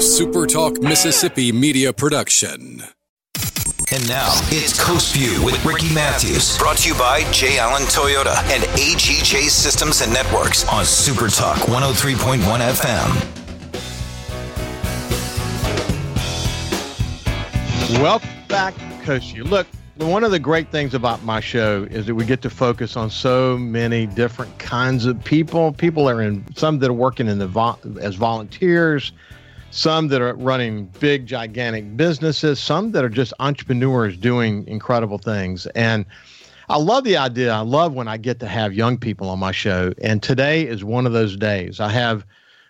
a Super Talk Mississippi media production. And now it's Coast View with Ricky Matthews. Brought to you by J. Allen Toyota and AGJ Systems and Networks on Super Talk 103.1 FM. Welcome back to Coast View. Look, one of the great things about my show is that we get to focus on so many different kinds of people. People are in some that are working in the vo- as volunteers, some that are running big, gigantic businesses, some that are just entrepreneurs doing incredible things. And I love the idea. I love when I get to have young people on my show. And today is one of those days. I have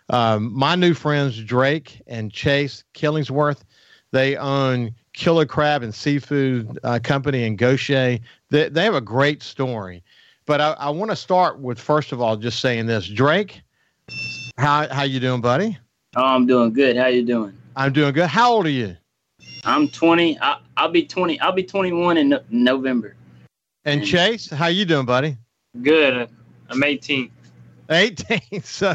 um, my new friends, Drake and Chase Killingsworth. They own Killer Crab and Seafood uh, Company in Gautier. They, they have a great story. But I, I want to start with, first of all, just saying this. Drake, how, how you doing, buddy? Oh, I'm doing good. How you doing? I'm doing good. How old are you? I'm 20. I, will be 20. I'll be 21 in no- November. And, and Chase, how you doing, buddy? Good. I'm 18. 18. So,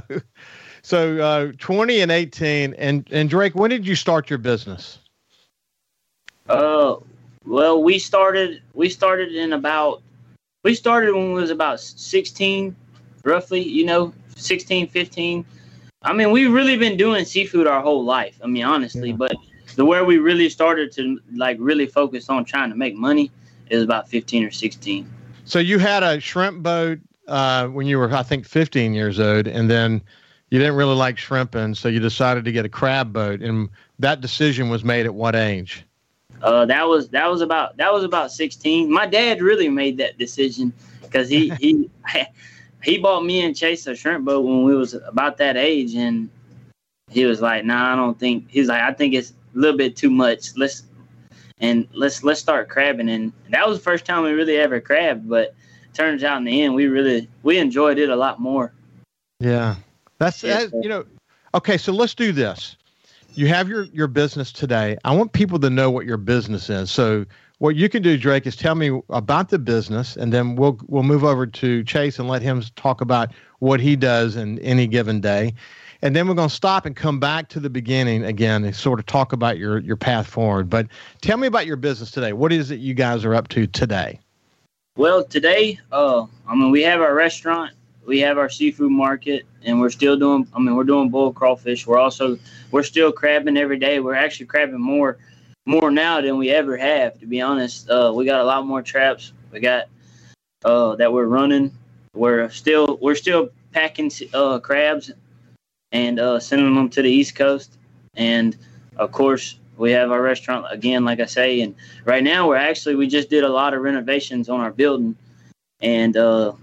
so uh, 20 and 18. And and Drake, when did you start your business? Uh, well, we started. We started in about. We started when we was about 16, roughly. You know, 16, 15 I mean, we've really been doing seafood our whole life. I mean, honestly, yeah. but the where we really started to like really focus on trying to make money is about 15 or 16. So you had a shrimp boat uh, when you were, I think, 15 years old, and then you didn't really like shrimping, so you decided to get a crab boat. And that decision was made at what age? Uh, that was that was about that was about 16. My dad really made that decision because he he he bought me and Chase a shrimp boat when we was about that age, and he was like, "Nah, I don't think." He's like, "I think it's a little bit too much. Let's and let's let's start crabbing." And that was the first time we really ever crabbed. But turns out in the end, we really we enjoyed it a lot more. Yeah, that's yeah, that, you know. Okay, so let's do this. You have your your business today. I want people to know what your business is. So what you can do, Drake, is tell me about the business, and then we'll we'll move over to Chase and let him talk about what he does in any given day, and then we're going to stop and come back to the beginning again and sort of talk about your your path forward. But tell me about your business today. What is it you guys are up to today? Well, today, uh, I mean, we have our restaurant, we have our seafood market, and we're still doing. I mean, we're doing bull crawfish. We're also we're still crabbing every day. We're actually crabbing more more now than we ever have. To be honest, uh, we got a lot more traps. We got uh, that we're running. We're still we're still packing uh, crabs and uh, sending them to the East Coast. And of course, we have our restaurant again, like I say. And right now, we're actually we just did a lot of renovations on our building, and uh,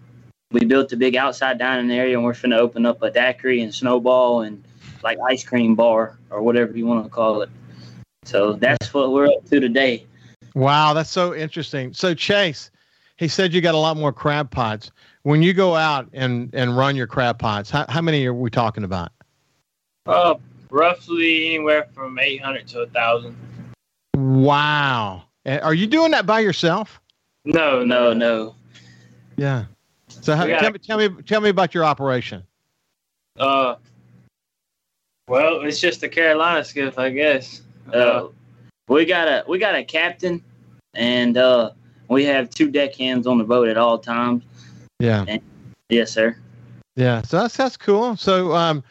we built a big outside dining area, and we're to open up a daiquiri and snowball and like ice cream bar or whatever you want to call it. So that's what we're up to today. Wow, that's so interesting. So Chase, he said you got a lot more crab pots. When you go out and and run your crab pots, how, how many are we talking about? Uh, roughly anywhere from 800 to a 1,000. Wow. Are you doing that by yourself? No, no, no. Yeah. So how, tell, me, tell me tell me about your operation. Uh, well, it's just a Carolina skiff, I guess. Uh, we got a we got a captain, and uh, we have two deckhands on the boat at all times. Yeah. And, yes, sir. Yeah. So that's that's cool. So um,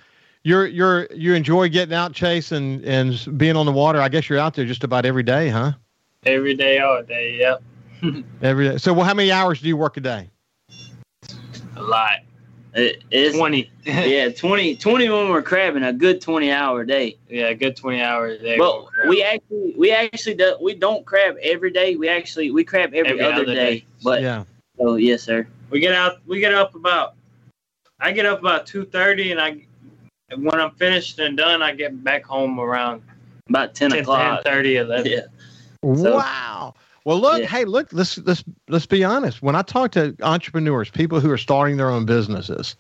you're you're you enjoy getting out, Chase, and and being on the water. I guess you're out there just about every day, huh? Every day, all day. Yep. every day. So, well, how many hours do you work a day? A lot. It, it's 20. yeah, 20, 20 when we're crabbing, a good 20 hour day. Yeah, a good 20 hour day. But we actually, we actually do, we don't crab every day. We actually, we crab every, every other, other day. day. But, yeah. Oh, yes, sir. We get out, we get up about, I get up about 2.30 and I, when I'm finished and done, I get back home around about 10, 10 o'clock. 10, 30, 11. Yeah. So, wow. Well, look, yeah. hey, look, let's let's let's be honest. When I talk to entrepreneurs, people who are starting their own businesses,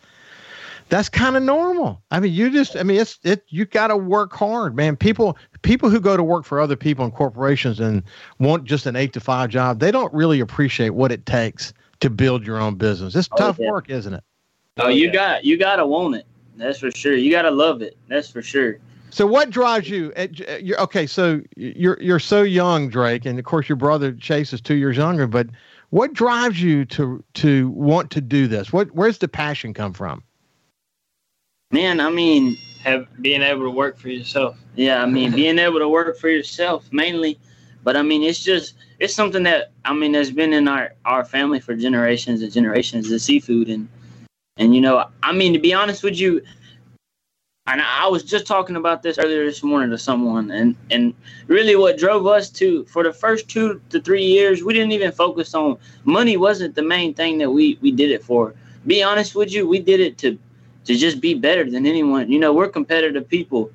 that's kind of normal. I mean, you just, I mean, it's it. You got to work hard, man. People people who go to work for other people in corporations and want just an eight to five job, they don't really appreciate what it takes to build your own business. It's oh, tough yeah. work, isn't it? Oh, you got you got to want it. That's for sure. You got to love it. That's for sure. So what drives you? Uh, At, uh, you're, okay, so you're you're so young, Drake, and of course your brother Chase is two years younger. But what drives you to to want to do this? What where's the passion come from? Man, I mean, Have being able to work for yourself. yeah, I mean, being able to work for yourself mainly, but I mean, it's just it's something that I mean has been in our our family for generations and generations. The seafood and and you know, I mean, to be honest with you, and I was just talking about this earlier this morning to someone, and and really what drove us to for the first two to three years, we didn't even focus on money. wasn't the main thing that we we did it for. Be honest with you, we did it to to just be better than anyone. You know, we're competitive people.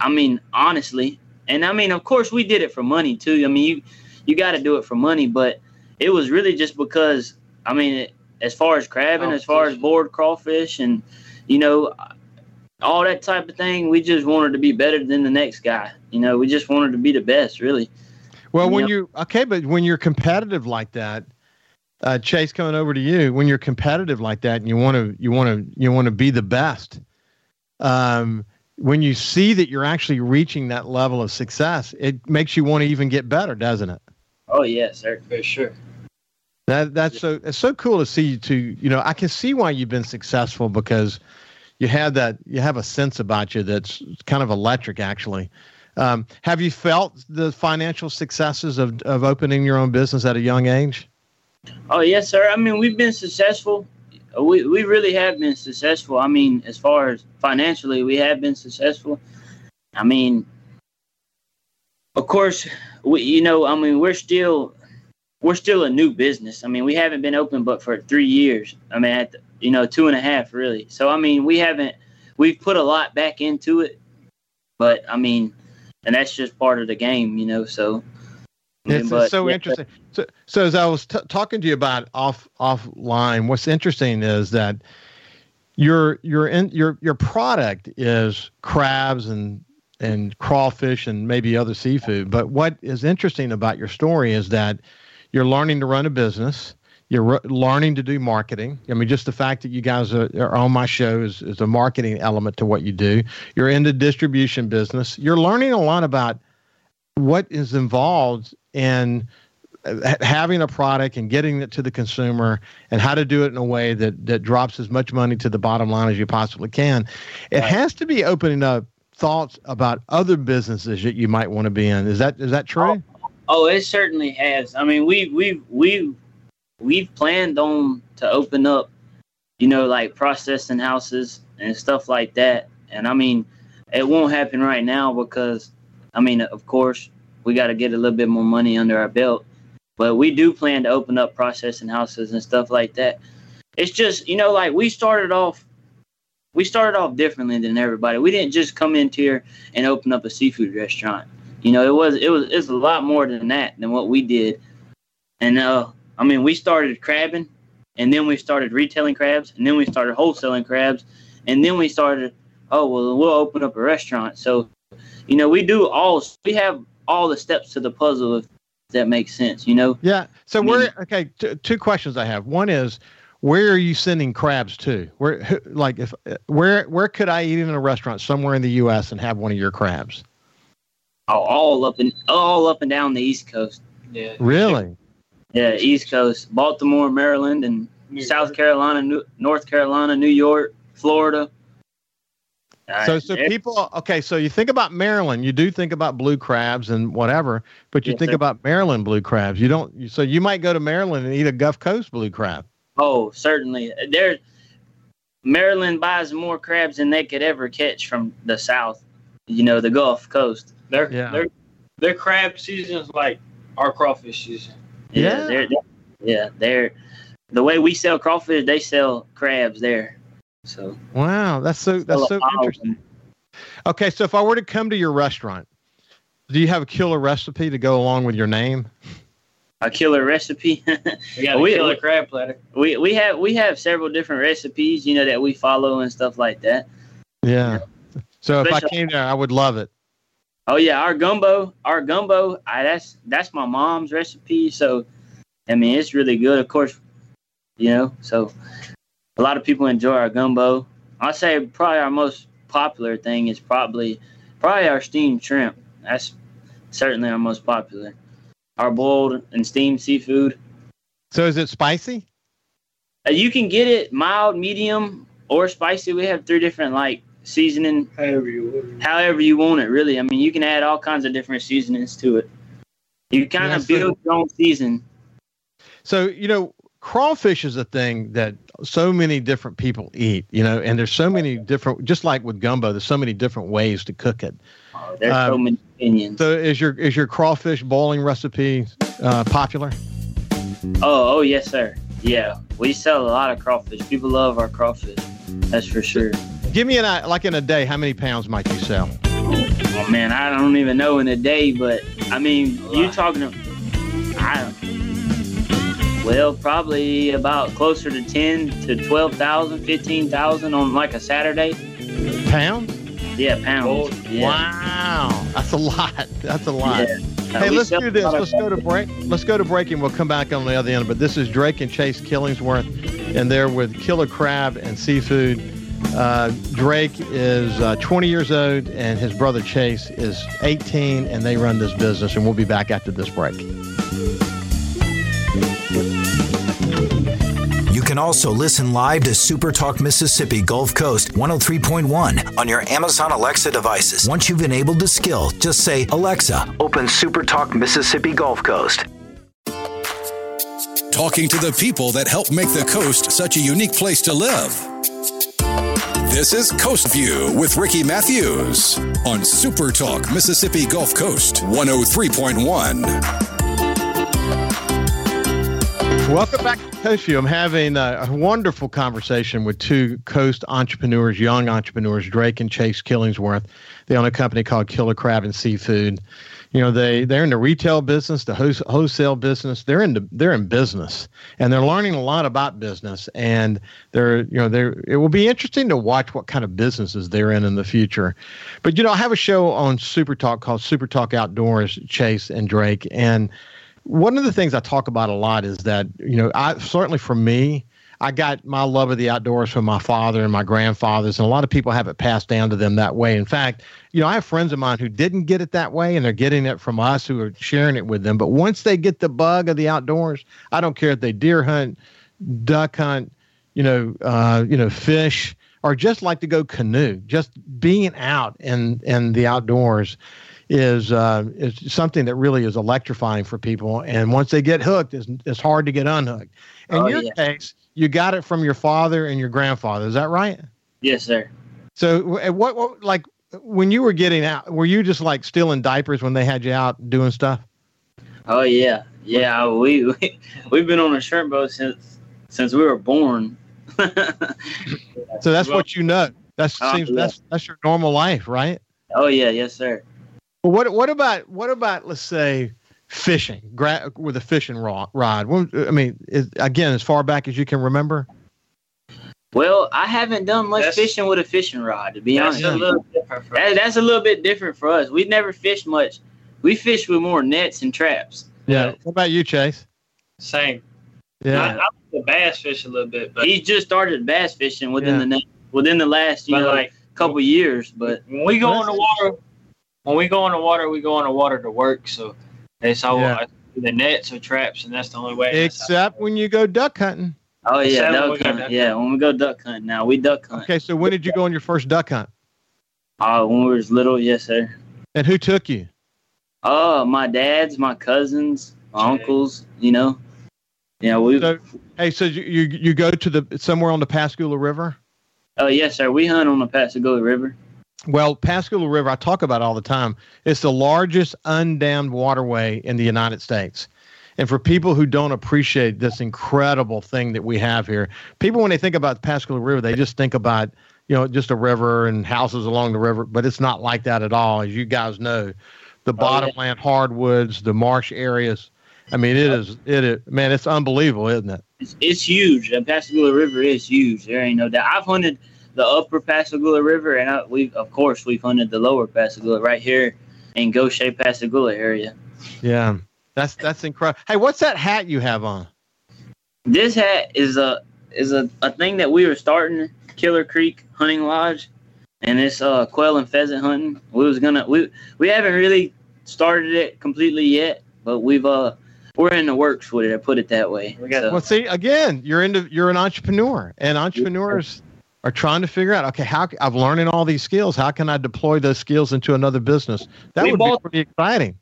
I mean, honestly, and I mean, of course, we did it for money too. I mean, you you got to do it for money, but it was really just because. I mean, it, as far as crabbing, oh, as far as board crawfish, and you know, all that type of thing, we just wanted to be better than the next guy. You know, we just wanted to be the best, really. Well, when Yep. you okay, but when you're competitive like that, uh, Chase, coming over to you, when you're competitive like that, and you want to, you want to, you want to be the best. Um, when you see that you're actually reaching that level of success, it makes you want to even get better, doesn't it? Oh yes, sir. For sure. That that's so it's so cool to see you to you know I can see why you've been successful because you have that you have a sense about you that's kind of electric actually. Um, have you felt the financial successes of of opening your own business at a young age? Oh yes, sir. I mean, we've been successful. We we really have been successful. I mean, as far as financially, we have been successful. I mean, of course, we you know, I mean, we're still we're still a new business. I mean, we haven't been open but for three years. I mean, at the, you know, two and a half really. So I mean, we haven't we've put a lot back into it, but I mean, and that's just part of the game, you know. So. It's, but, it's so yeah, interesting. So, so as I was t- talking to you about off offline, what's interesting is that your your in, your your product is crabs and and crawfish and maybe other seafood. But what is interesting about your story is that you're learning to run a business. You're learning to do marketing. I mean, just the fact that you guys are, are on my show is, is a marketing element to what you do. You're in the distribution business. You're learning a lot about what is involved in having a product and getting it to the consumer and how to do it in a way that that drops as much money to the bottom line as you possibly can it Right. has to be opening up thoughts about other businesses that you might want to be in is that is that true Oh, oh it certainly has. I mean, we we we we've planned on to open up, you know, like processing houses and stuff like that. And I mean, it won't happen right now because, I mean, of course, we got to get a little bit more money under our belt. But we do plan to open up processing houses and stuff like that. It's just, you know, like we started off. We started off differently than everybody. We didn't just come in here and open up a seafood restaurant. You know, it was it was it's a lot more than that than what we did. And uh, I mean, we started crabbing, and then we started retailing crabs, and then we started wholesaling crabs, and then we started, oh well, we'll open up a restaurant. So, you know, we do all we have all the steps to the puzzle if that makes sense. You know, yeah so I mean- where okay t- two questions i have one is where are you sending crabs to where who- like if uh, where where could i eat in a restaurant somewhere in the us and have one of your crabs all, all up and all up and down the East Coast. Yeah. really Yeah, East Coast, Baltimore, Maryland, and New South York. Carolina, New, North Carolina, New York, Florida. So, Uh, so there- people, okay. So you think about Maryland, you do think about blue crabs and whatever, but you Yes, think sir. about Maryland blue crabs. You don't. So you might go to Maryland and eat a Gulf Coast blue crab. Oh, certainly. There, Maryland buys more crabs than they could ever catch from the South. You know, the Gulf Coast. Their Yeah. their their crab season is like our crawfish season. Yeah. they're, they're- yeah, they're the way we sell crawfish, they sell crabs there. So Wow, that's so that's so sell all of interesting. Okay, so if I were to come to your restaurant, do you have a killer recipe to go along with your name? A killer recipe. We got a We- killer we- crab platter. we we have we have several different recipes, you know, that we follow and stuff like that. Yeah. So if I came there, I would love it. Oh yeah, our gumbo, our gumbo, I, that's that's my mom's recipe. So, I mean, it's really good. Of course, you know. So, a lot of people enjoy our gumbo. I'd say probably our most popular thing is probably Probably our steamed shrimp. That's certainly our most popular. Our boiled and steamed seafood. So is it spicy? Uh, you can get it mild, medium, or spicy. We have three different like seasoning. However you want. However you want it, really. I mean, you can add all kinds of different seasonings to it. You kind Yeah, of so- build your own season. So, you know, crawfish is a thing that so many different people eat, you know, and there's so many different, just like with gumbo, there's so many different ways to cook it. Oh, there's so Um, many opinions. So is your, is your crawfish boiling recipe uh, popular? Oh, oh yes, sir. Yeah, we sell a lot of crawfish. People love our crawfish. That's for sure. Give me an, like in a day, how many pounds might you sell? Oh man, I don't even know in a day, but I mean, you talking to, I well, probably about closer to 10 to 12,000, 15,000 on like a Saturday. Pounds? Yeah, pounds. Yeah. Wow. That's a lot. That's a lot. Yeah. Uh, Hey, let's do this. Let's go to break. Let's go to break and we'll come back on the other end. But this is Drake and Chase Killingsworth, and they're with Killer Crab and Seafood. Uh, Drake is uh, 20 years old, and his brother Chase is 18, and they run this business. And we'll be back after this break. You can also listen live to Super Talk Mississippi Gulf Coast 103.1 on your Amazon Alexa devices. Once you've enabled the skill, just say, Alexa, open Super Talk Mississippi Gulf Coast. Talking to the people that help make the coast such a unique place to live. This is Coast View with Ricky Matthews on Super Talk Mississippi Gulf Coast 103.1. Welcome back to Coast View. I'm having a, a wonderful conversation with two Coast entrepreneurs, young entrepreneurs, Drake and Chase Killingsworth. They own a company called Killer Crab and Seafood. You know, they they're in the retail business, the wholesale business. They're in the, they're in business, and they're learning a lot about business. And they're you know they're it will be interesting to watch what kind of businesses they're in in the future. But you know, I have a show on Super Talk called Super Talk Outdoors, Chase and Drake, and one of the things I talk about a lot is that, you know, I certainly for me, I got my love of the outdoors from my father and my grandfathers, and a lot of people have it passed down to them that way. In fact, you know, I have friends of mine who didn't get it that way, and they're getting it from us who are sharing it with them. But once they get the bug of the outdoors, I don't care if they deer hunt, duck hunt, you know, uh, you know, fish, or just like to go canoe. Just being out in in the outdoors is uh, is something that really is electrifying for people. And once they get hooked, it's, it's hard to get unhooked. In Oh, your yeah. case, you got it from your father and your grandfather. Is that right? Yes, sir. So, what, what like when you were getting out, were you just like still in diapers when they had you out doing stuff? Oh yeah, yeah. We, we we've been on a shrimp boat since since we were born. So that's Well- what you know. That Oh, uh, seems yeah. that's that's your normal life, right? oh yeah, yes, sir. But what what about what about let's say fishing gra- with a fishing rod? rod? I mean, is, again, as far back as you can remember. Well, I haven't done much That's- fishing with a fishing rod, to be That's honest. a little That, that's a little bit different for us. We've never fished much. We fish with more nets and traps. Yeah. What about you, Chase? same. Yeah. I, I like the bass fish a little bit, but he just started bass fishing within Yeah. the net, within the last you but know like couple years. But when we go in the water, when we go in the water, we go in the water to work. So it's all Yeah. the nets or traps, and that's the only way. Except when you go duck hunting. oh yeah, Except when duck we go hunt. duck Yeah, when we go duck hunting now, we duck hunt. Okay, so when did you go on your first duck hunt? Uh, when we was little, yes sir. And who took you? Oh, my dad's, my cousins, my Jay. uncles. You know, yeah, we. So, hey, so you, you you go to the somewhere on the Pascagoula River? Oh yes, sir. We hunt on the Pascagoula River. Well, Pascagoula River, I talk about it all the time. It's the largest undammed waterway in the United States. And for people who don't appreciate this incredible thing that we have here, people when they think about Pascagoula River, they just think about you know just a river and houses along the river, but it's not like that at all. As you guys know, the oh, bottomland hardwoods, the marsh areas. I mean, it is it is man, it's unbelievable, isn't it? It's, it's huge. The Pascagoula River is huge. There ain't no doubt. I've hunted the upper Pascagoula River, and I, we, of course, we've hunted the lower Pascagoula right here in Gautier, Pascagoula area. Yeah, that's that's incredible. Hey, what's that hat you have on? This hat is a is a, a thing that we were starting Killer Creek Hunting Lodge, and it's uh quail and pheasant hunting. We was gonna we we haven't really started it completely yet, but we've uh we're in the works with it. I put it that way. We got- So, Well, see, again, you're into you're an entrepreneur, and entrepreneurs are trying to figure out, okay, how I've learning all these skills. How can I deploy those skills into another business? That We would bought- be pretty exciting.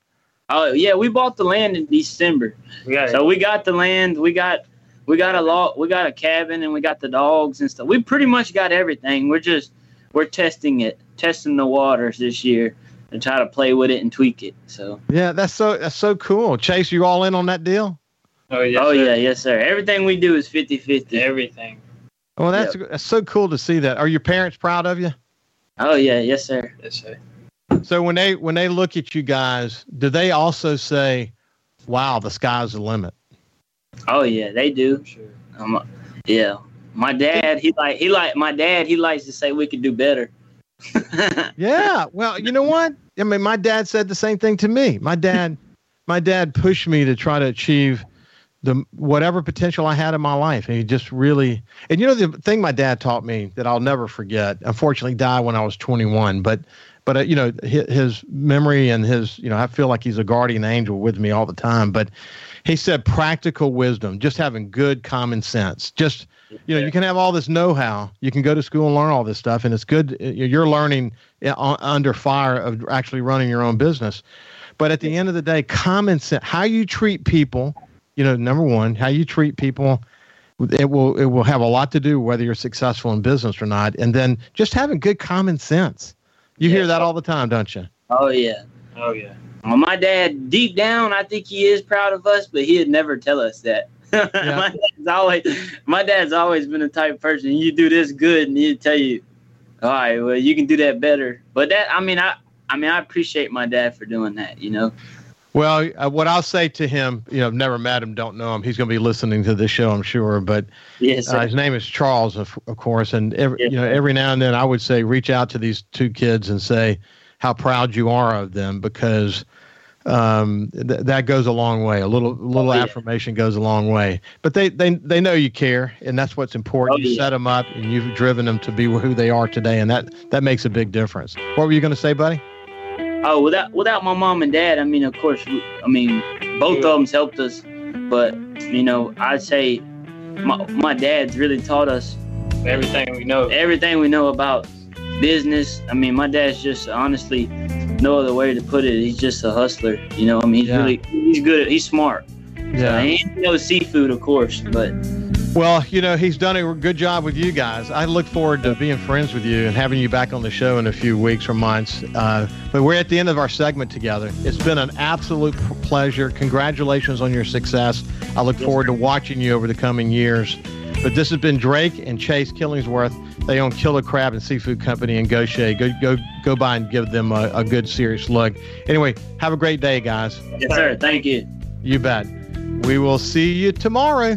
oh yeah, we bought the land in December. We got So we got the land, we got we got a lot, we got a cabin, and we got the dogs and stuff. We pretty much got everything. We're just we're testing it, testing the waters this year, and try to play with it and tweak it. So Yeah, that's so that's so cool. Chase, you all in on that deal? Oh yeah. oh yeah, yes sir. Everything we do is 50-50. Everything. Well, that's that's so cool to see that. Are your parents proud of you? Oh yeah, yes sir. Yes, sir. So when they when they look at you guys, do they also say, "Wow, the sky's the limit"? Oh yeah, they do. Sure. Um, yeah, my dad he like he like my dad he likes to say we could do better. Yeah. Well, you know what? I mean, my dad said the same thing to me. My dad, my dad pushed me to try to achieve the whatever potential I had in my life. And he just really, and you know, the thing my dad taught me that I'll never forget. Unfortunately, died when I was 21, but. But uh, you know his, his memory and his you know I feel like he's a guardian angel with me all the time. But he said practical wisdom, just having good common sense. Just you know you can have all this know-how, you can go to school and learn all this stuff, and it's good. You're learning uh, under fire of actually running your own business. But at the end of the day, common sense, how you treat people, you know, number one, how you treat people, it will it will have a lot to do whether you're successful in business or not. And then just having good common sense. You hear that all the time, don't you? Oh yeah. Oh yeah. Well, my dad, deep down, I think he is proud of us, but he'd never tell us that. my dad's always, my dad's always been the type of person. You do this good, and he'd tell you, "All right, well, you can do that better." But that, I mean, I, I mean, I appreciate my dad for doing that. You know. Well, uh, what I'll say to him, you know, never met him, don't know him. He's going to be listening to this show, I'm sure. But Yes. uh, his name is Charles, of, of course. And every, Yeah. you know, every now and then, I would say, reach out to these two kids and say how proud you are of them because um, th- that goes a long way. A little little Oh, yeah. affirmation goes a long way. But they they they know you care, and that's what's important. Oh, you yeah. set them up, and you've driven them to be who they are today, and that that makes a big difference. What were you going to say, buddy? Oh, without without my mom and dad, I mean, of course, I mean, both of them's helped us. But you know, I'd say my my dad's really taught us Everything we know. everything we know about business. I mean, my dad's just honestly no other way to put it. He's just a hustler. You know, I mean, he's Yeah. really he's good. He's smart. Yeah, and he knows seafood, of course, but Well, you know, he's done a good job with you guys. I look forward to being friends with you and having you back on the show in a few weeks or months. Uh, but we're at the end of our segment together. It's been an absolute pleasure. Congratulations on your success. I look forward to watching you over the coming years. But this has been Drake and Chase Killingsworth. They own Killer Crab and Seafood Company in Gautier. Go go go by and give them a, a good serious look. Anyway, have a great day, guys. yes, sir. Thank you. You bet. We will see you tomorrow.